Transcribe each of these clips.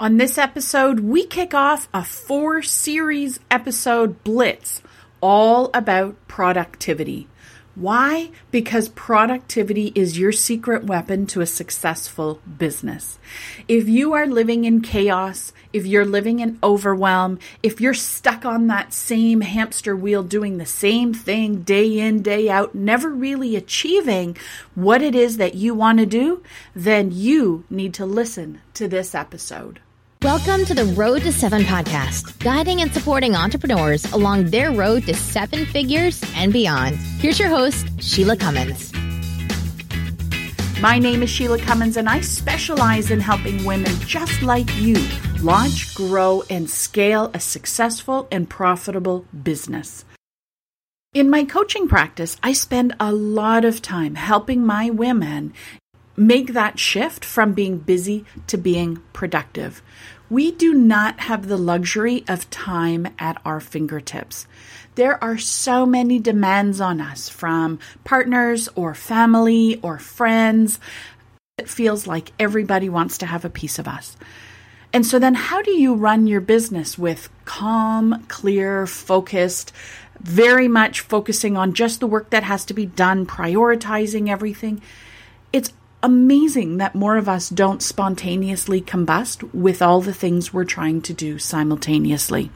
On this episode, we kick off a four series episode blitz all about productivity. Why? Because productivity is your secret weapon to a successful business. If you are living in chaos, if you're living in overwhelm, if you're stuck on that same hamster wheel doing the same thing day in, day out, never really achieving what it is that you want to do, then you need to listen to this episode. Welcome to the Road to Seven podcast, guiding and supporting entrepreneurs along their road to seven figures and beyond. Here's your host, Sheila Cummins. My name is Sheila Cummins, and I specialize in helping women just like you launch, grow, and scale a successful and profitable business. In my coaching practice, I spend a lot of time helping my women make that shift from being busy to being productive. We do not have the luxury of time at our fingertips. There are so many demands on us from partners or family or friends. It feels like everybody wants to have a piece of us. And so then, how do you run your business with calm, clear, focused, very much focusing on just the work that has to be done, prioritizing everything? Amazing that more of us don't spontaneously combust with all the things we're trying to do simultaneously.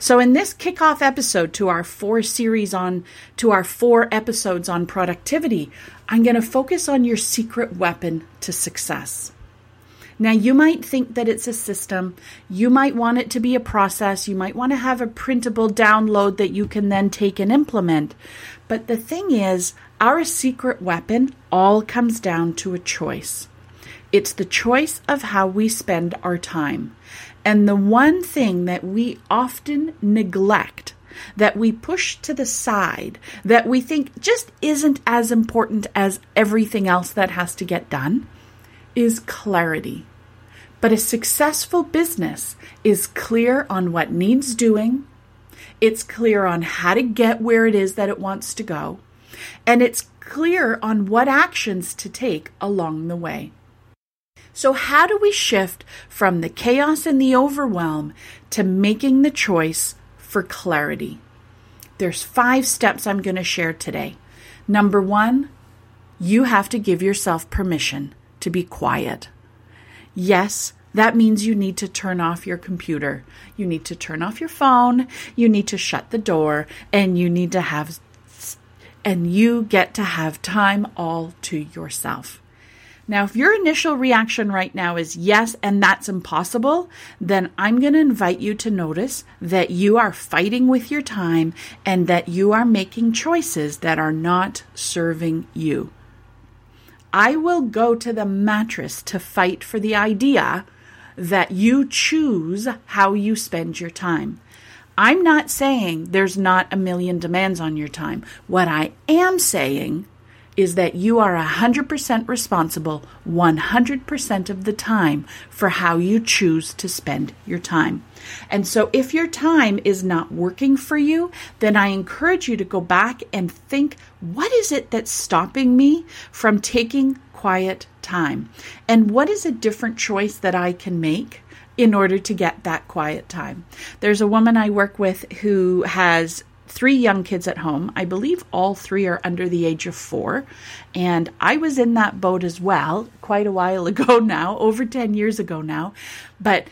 So in this kickoff episode to our four series on to our four episodes on productivity, I'm going to focus on your secret weapon to success. Now, you might think that it's a system. You might want it to be a process. You might want to have a printable download that you can then take and implement. But the thing is, our secret weapon all comes down to a choice. It's the choice of how we spend our time. And the one thing that we often neglect, that we push to the side, that we think just isn't as important as everything else that has to get done, is clarity. But a successful business is clear on what needs doing, it's clear on how to get where it is that it wants to go and it's clear on what actions to take along the way. So, how do we shift from the chaos and the overwhelm to making the choice for clarity? There's five steps I'm going to share today. Number one, you have to give yourself permission to be quiet. Yes, that means you need to turn off your computer. You need to turn off your phone. You need to shut the door and you need to have and you get to have time all to yourself. Now, if your initial reaction right now is yes, and that's impossible, then I'm going to invite you to notice that you are fighting with your time and that you are making choices that are not serving you. I will go to the mattress to fight for the idea that you choose how you spend your time. I'm not saying there's not a million demands on your time. What I am saying is that you are 100% responsible 100% of the time for how you choose to spend your time. And so, if your time is not working for you, then I encourage you to go back and think what is it that's stopping me from taking quiet time? And what is a different choice that I can make? in order to get that quiet time. There's a woman I work with who has three young kids at home. I believe all three are under the age of four. And I was in that boat as well quite a while ago now, over 10 years ago now. But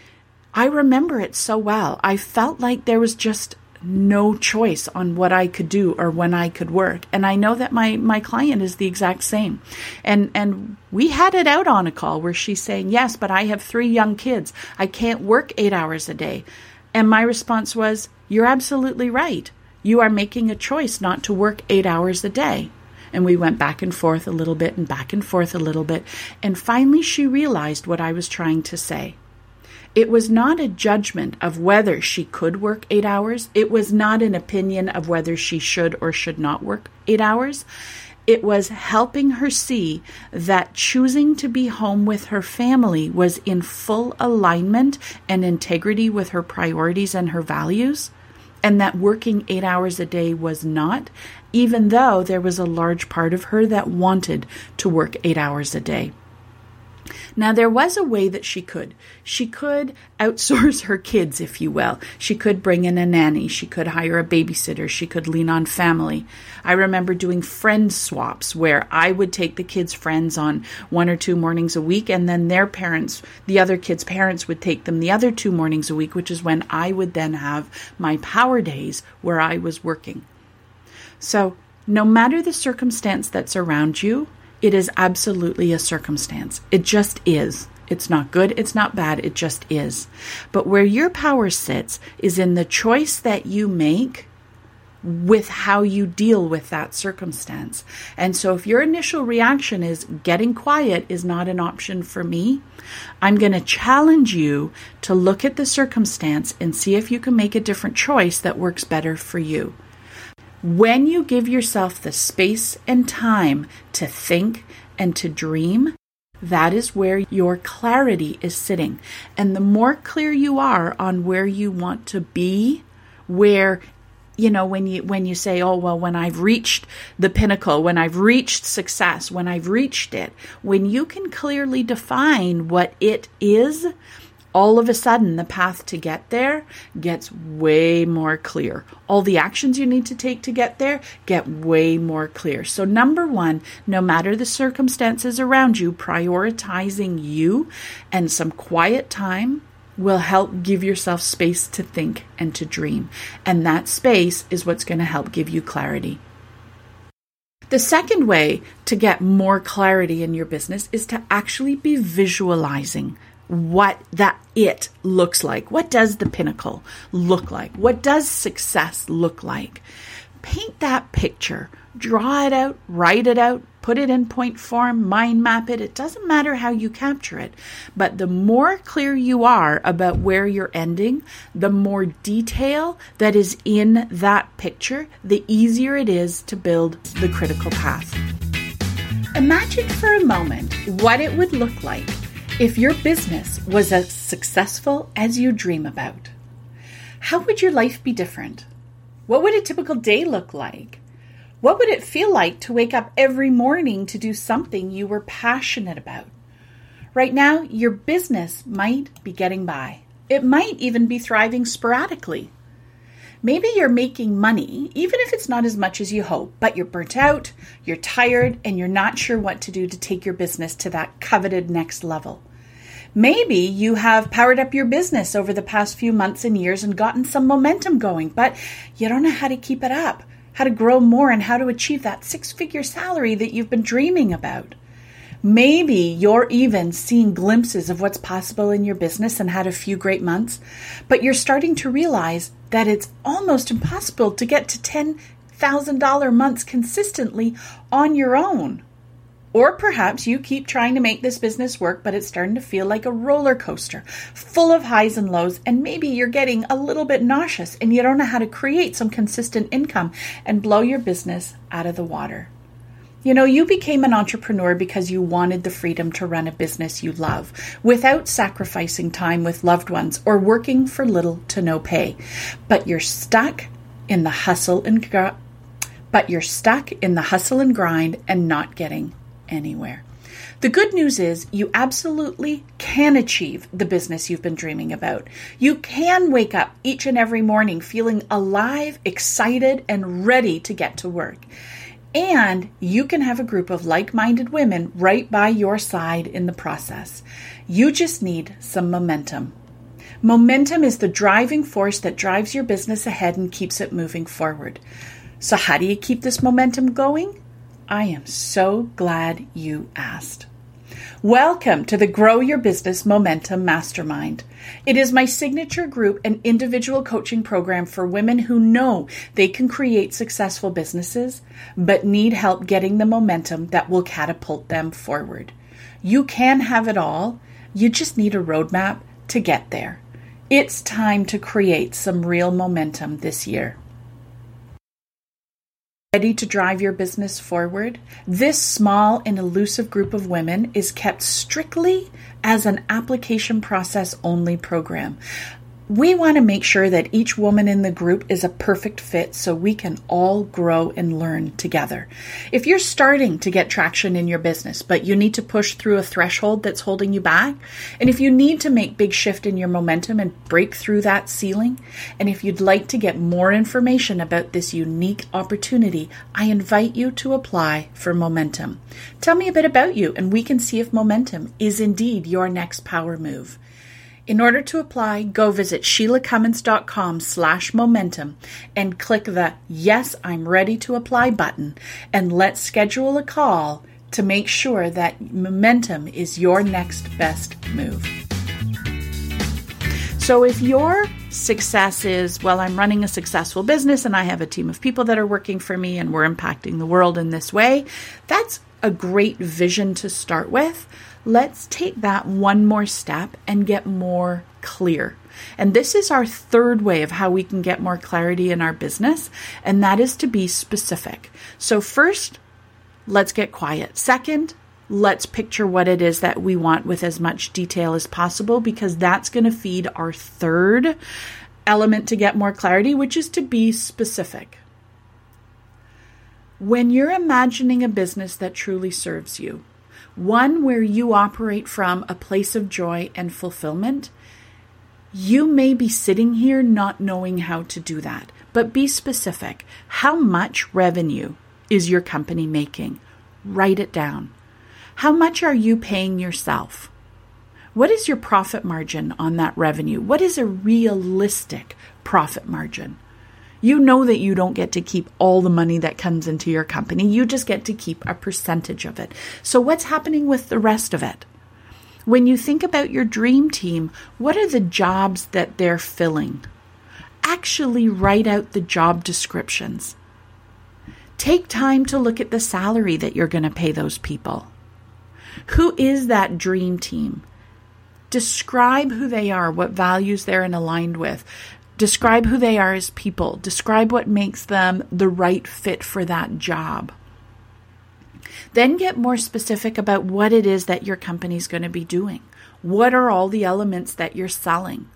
I remember it so well. I felt like there was just no choice on what I could do or when I could work. And I know that my my client is the exact same. And and we had it out on a call where she's saying, "Yes, but I have 3 young kids. I can't work 8 hours a day." And my response was, "You're absolutely right. You are making a choice not to work 8 hours a day." And we went back and forth a little bit and back and forth a little bit. And finally she realized what I was trying to say. It was not a judgment of whether she could work eight hours. It was not an opinion of whether she should or should not work eight hours. It was helping her see that choosing to be home with her family was in full alignment and integrity with her priorities and her values, and that working eight hours a day was not, even though there was a large part of her that wanted to work eight hours a day. Now, there was a way that she could. She could outsource her kids, if you will. She could bring in a nanny. She could hire a babysitter. She could lean on family. I remember doing friend swaps where I would take the kids' friends on one or two mornings a week, and then their parents, the other kids' parents, would take them the other two mornings a week, which is when I would then have my power days where I was working. So, no matter the circumstance that's around you, it is absolutely a circumstance. It just is. It's not good, it's not bad, it just is. But where your power sits is in the choice that you make with how you deal with that circumstance. And so if your initial reaction is getting quiet is not an option for me, I'm going to challenge you to look at the circumstance and see if you can make a different choice that works better for you. When you give yourself the space and time to think and to dream, that is where your clarity is sitting. And the more clear you are on where you want to be, where you know when you when you say oh well when i've reached the pinnacle when i've reached success when i've reached it when you can clearly define what it is all of a sudden the path to get there gets way more clear. All the actions you need to take to get there get way more clear. So, number one, no matter the circumstances around you, prioritizing you and some quiet time will help give yourself space to think and to dream. And that space is what's going to help give you clarity. The second way to get more clarity in your business is to actually be visualizing what that it looks like. What does the pinnacle look like? What does success look like? Paint that picture, draw it out, write it out, put it in point form, mind map it. It doesn't matter how you capture it. But the more clear you are about where you're ending, the more detail that is in that picture, the easier it is to build the critical path. Imagine for a moment what it would look like if your business was as successful as you dream about, how would your life be different? What would a typical day look like? What would it feel like to wake up every morning to do something you were passionate about? Right now, your business might be getting by. It might even be thriving sporadically. Maybe you're making money, even if it's not as much as you hope, but you're burnt out, you're tired, and you're not sure what to do to take your business to that coveted next level. Maybe you have powered up your business over the past few months and years and gotten some momentum going, but you don't know how to keep it up, how to grow more, and how to achieve that six figure salary that you've been dreaming about. Maybe you're even seeing glimpses of what's possible in your business and had a few great months, but you're starting to realize that it's almost impossible to get to $10,000 months consistently on your own. Or perhaps you keep trying to make this business work, but it's starting to feel like a roller coaster, full of highs and lows, and maybe you're getting a little bit nauseous and you don't know how to create some consistent income and blow your business out of the water. You know, you became an entrepreneur because you wanted the freedom to run a business you love without sacrificing time with loved ones or working for little to no pay. But you're stuck in the hustle and but you're stuck in the hustle and grind and not getting anywhere. The good news is you absolutely can achieve the business you've been dreaming about. You can wake up each and every morning feeling alive, excited, and ready to get to work. And you can have a group of like minded women right by your side in the process. You just need some momentum. Momentum is the driving force that drives your business ahead and keeps it moving forward. So, how do you keep this momentum going? I am so glad you asked. Welcome to the Grow Your Business Momentum Mastermind. It is my signature group and individual coaching program for women who know they can create successful businesses, but need help getting the momentum that will catapult them forward. You can have it all, you just need a roadmap to get there. It's time to create some real momentum this year. Ready to drive your business forward? This small and elusive group of women is kept strictly as an application process only program. We want to make sure that each woman in the group is a perfect fit so we can all grow and learn together. If you're starting to get traction in your business, but you need to push through a threshold that's holding you back, and if you need to make big shift in your momentum and break through that ceiling, and if you'd like to get more information about this unique opportunity, I invite you to apply for momentum. Tell me a bit about you and we can see if momentum is indeed your next power move. In order to apply, go visit SheilaCummins.com slash momentum and click the Yes, I'm ready to apply button and let's schedule a call to make sure that momentum is your next best move. So if your success is, well, I'm running a successful business and I have a team of people that are working for me and we're impacting the world in this way, that's a great vision to start with let's take that one more step and get more clear. And this is our third way of how we can get more clarity in our business, and that is to be specific. So, first, let's get quiet. Second, let's picture what it is that we want with as much detail as possible because that's going to feed our third element to get more clarity, which is to be specific. When you're imagining a business that truly serves you, one where you operate from a place of joy and fulfillment, you may be sitting here not knowing how to do that. But be specific. How much revenue is your company making? Write it down. How much are you paying yourself? What is your profit margin on that revenue? What is a realistic profit margin? You know that you don't get to keep all the money that comes into your company. You just get to keep a percentage of it. So, what's happening with the rest of it? When you think about your dream team, what are the jobs that they're filling? Actually, write out the job descriptions. Take time to look at the salary that you're going to pay those people. Who is that dream team? Describe who they are, what values they're in aligned with. Describe who they are as people. Describe what makes them the right fit for that job. Then get more specific about what it is that your company is going to be doing. What are all the elements that you're selling?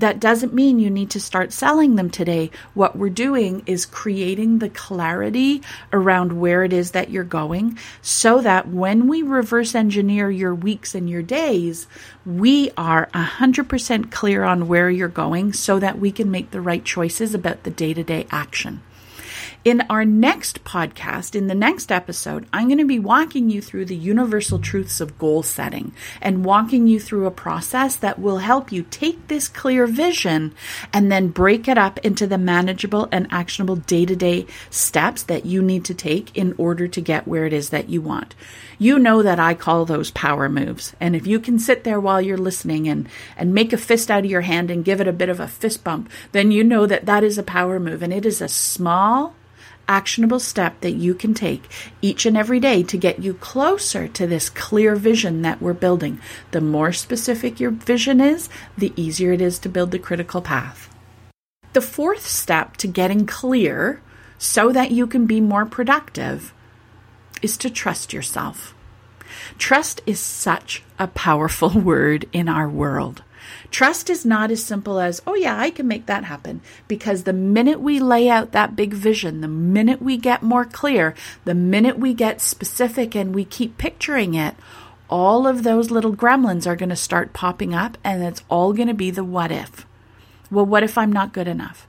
That doesn't mean you need to start selling them today. What we're doing is creating the clarity around where it is that you're going so that when we reverse engineer your weeks and your days, we are 100% clear on where you're going so that we can make the right choices about the day to day action. In our next podcast, in the next episode, I'm going to be walking you through the universal truths of goal setting and walking you through a process that will help you take this clear vision and then break it up into the manageable and actionable day to day steps that you need to take in order to get where it is that you want. You know that I call those power moves. And if you can sit there while you're listening and, and make a fist out of your hand and give it a bit of a fist bump, then you know that that is a power move. And it is a small, actionable step that you can take each and every day to get you closer to this clear vision that we're building. The more specific your vision is, the easier it is to build the critical path. The fourth step to getting clear so that you can be more productive is to trust yourself. Trust is such a powerful word in our world. Trust is not as simple as, oh, yeah, I can make that happen. Because the minute we lay out that big vision, the minute we get more clear, the minute we get specific and we keep picturing it, all of those little gremlins are going to start popping up and it's all going to be the what if. Well, what if I'm not good enough?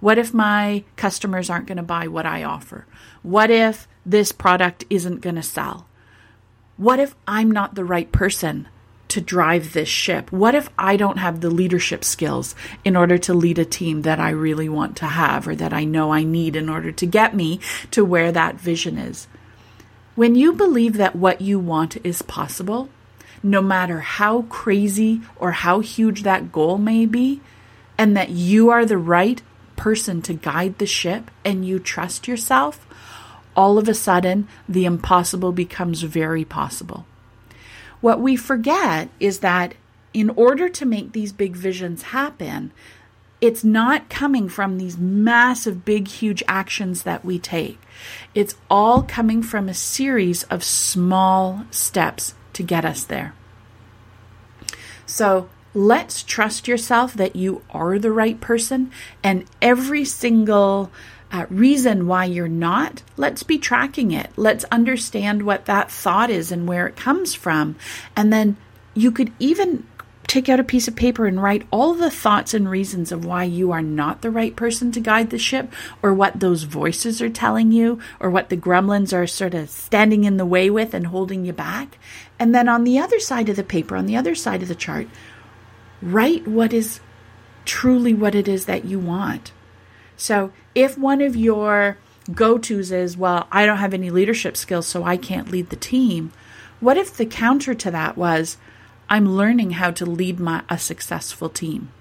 What if my customers aren't going to buy what I offer? What if this product isn't going to sell? What if I'm not the right person to drive this ship? What if I don't have the leadership skills in order to lead a team that I really want to have or that I know I need in order to get me to where that vision is? When you believe that what you want is possible, no matter how crazy or how huge that goal may be, and that you are the right person to guide the ship and you trust yourself, all of a sudden the impossible becomes very possible. What we forget is that in order to make these big visions happen, it's not coming from these massive, big, huge actions that we take. It's all coming from a series of small steps to get us there. So, let's trust yourself that you are the right person and every single uh, reason why you're not, let's be tracking it. Let's understand what that thought is and where it comes from. And then you could even take out a piece of paper and write all the thoughts and reasons of why you are not the right person to guide the ship, or what those voices are telling you, or what the gremlins are sort of standing in the way with and holding you back. And then on the other side of the paper, on the other side of the chart, write what is truly what it is that you want. So if one of your go tos is, well, I don't have any leadership skills, so I can't lead the team, what if the counter to that was, I'm learning how to lead my, a successful team?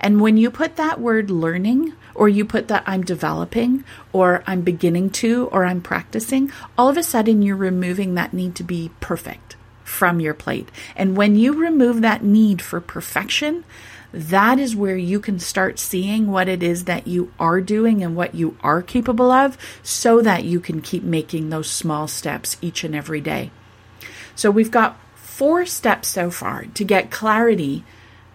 And when you put that word learning, or you put that I'm developing, or I'm beginning to, or I'm practicing, all of a sudden you're removing that need to be perfect from your plate. And when you remove that need for perfection, that is where you can start seeing what it is that you are doing and what you are capable of so that you can keep making those small steps each and every day. So we've got four steps so far to get clarity,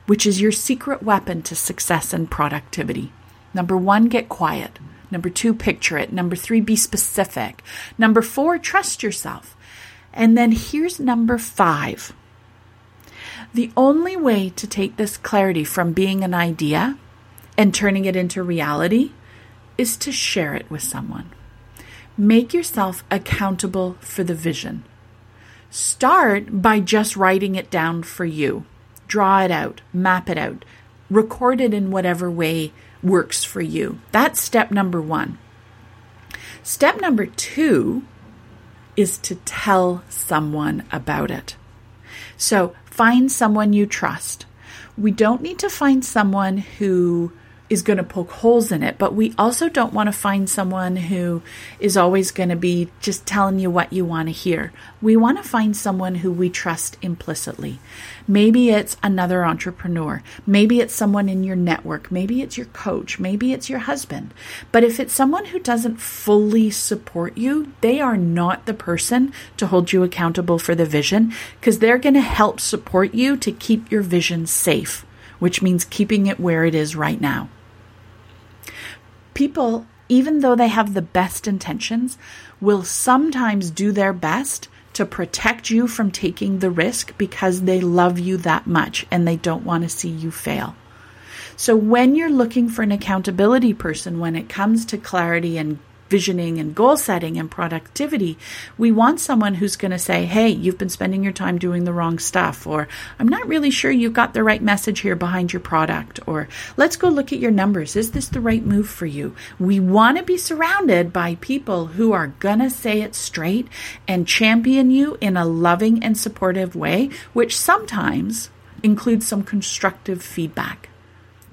which is your secret weapon to success and productivity. Number one, get quiet. Number two, picture it. Number three, be specific. Number four, trust yourself. And then here's number five the only way to take this clarity from being an idea and turning it into reality is to share it with someone. Make yourself accountable for the vision. Start by just writing it down for you. Draw it out, map it out, record it in whatever way works for you. That's step number one. Step number two is to tell someone about it. So find someone you trust. We don't need to find someone who is going to poke holes in it, but we also don't want to find someone who is always going to be just telling you what you want to hear. We want to find someone who we trust implicitly. Maybe it's another entrepreneur. Maybe it's someone in your network. Maybe it's your coach. Maybe it's your husband. But if it's someone who doesn't fully support you, they are not the person to hold you accountable for the vision because they're going to help support you to keep your vision safe, which means keeping it where it is right now people, even though they have the best intentions, will sometimes do their best to protect you from taking the risk because they love you that much and they don't want to see you fail. So, when you're looking for an accountability person when it comes to clarity and visioning and goal setting and productivity, we want someone who's going to say, Hey, you've been spending your time doing the wrong stuff, or I'm not really sure you've got the right message here behind your product, or let's go look at your numbers. Is this the right move for you? We want to be surrounded by people who are going to say it straight and champion you in a loving and supportive way, which sometimes includes some constructive feedback.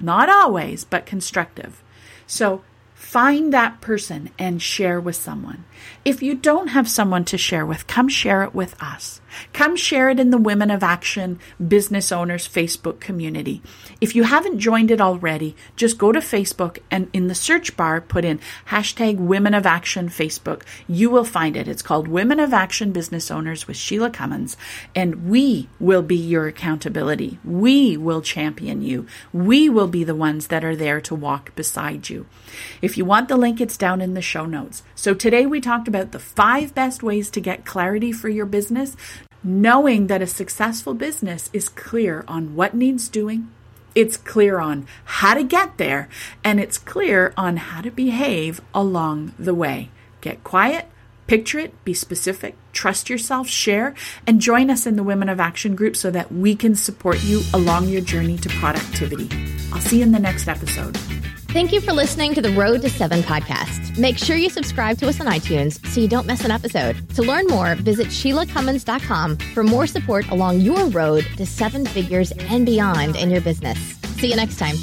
Not always, but constructive. So Find that person and share with someone. If you don't have someone to share with, come share it with us. Come share it in the Women of Action Business Owners Facebook community. If you haven't joined it already, just go to Facebook and in the search bar put in hashtag Women of Action Facebook. You will find it. It's called Women of Action Business Owners with Sheila Cummins. And we will be your accountability. We will champion you. We will be the ones that are there to walk beside you. If you want the link, it's down in the show notes. So today we talked about the five best ways to get clarity for your business, knowing that a successful business is clear on what needs doing, it's clear on how to get there, and it's clear on how to behave along the way. Get quiet, picture it, be specific, trust yourself, share, and join us in the Women of Action group so that we can support you along your journey to productivity. I'll see you in the next episode. Thank you for listening to the Road to Seven podcast. Make sure you subscribe to us on iTunes so you don't miss an episode. To learn more, visit SheilaCummins.com for more support along your road to seven figures and beyond in your business. See you next time.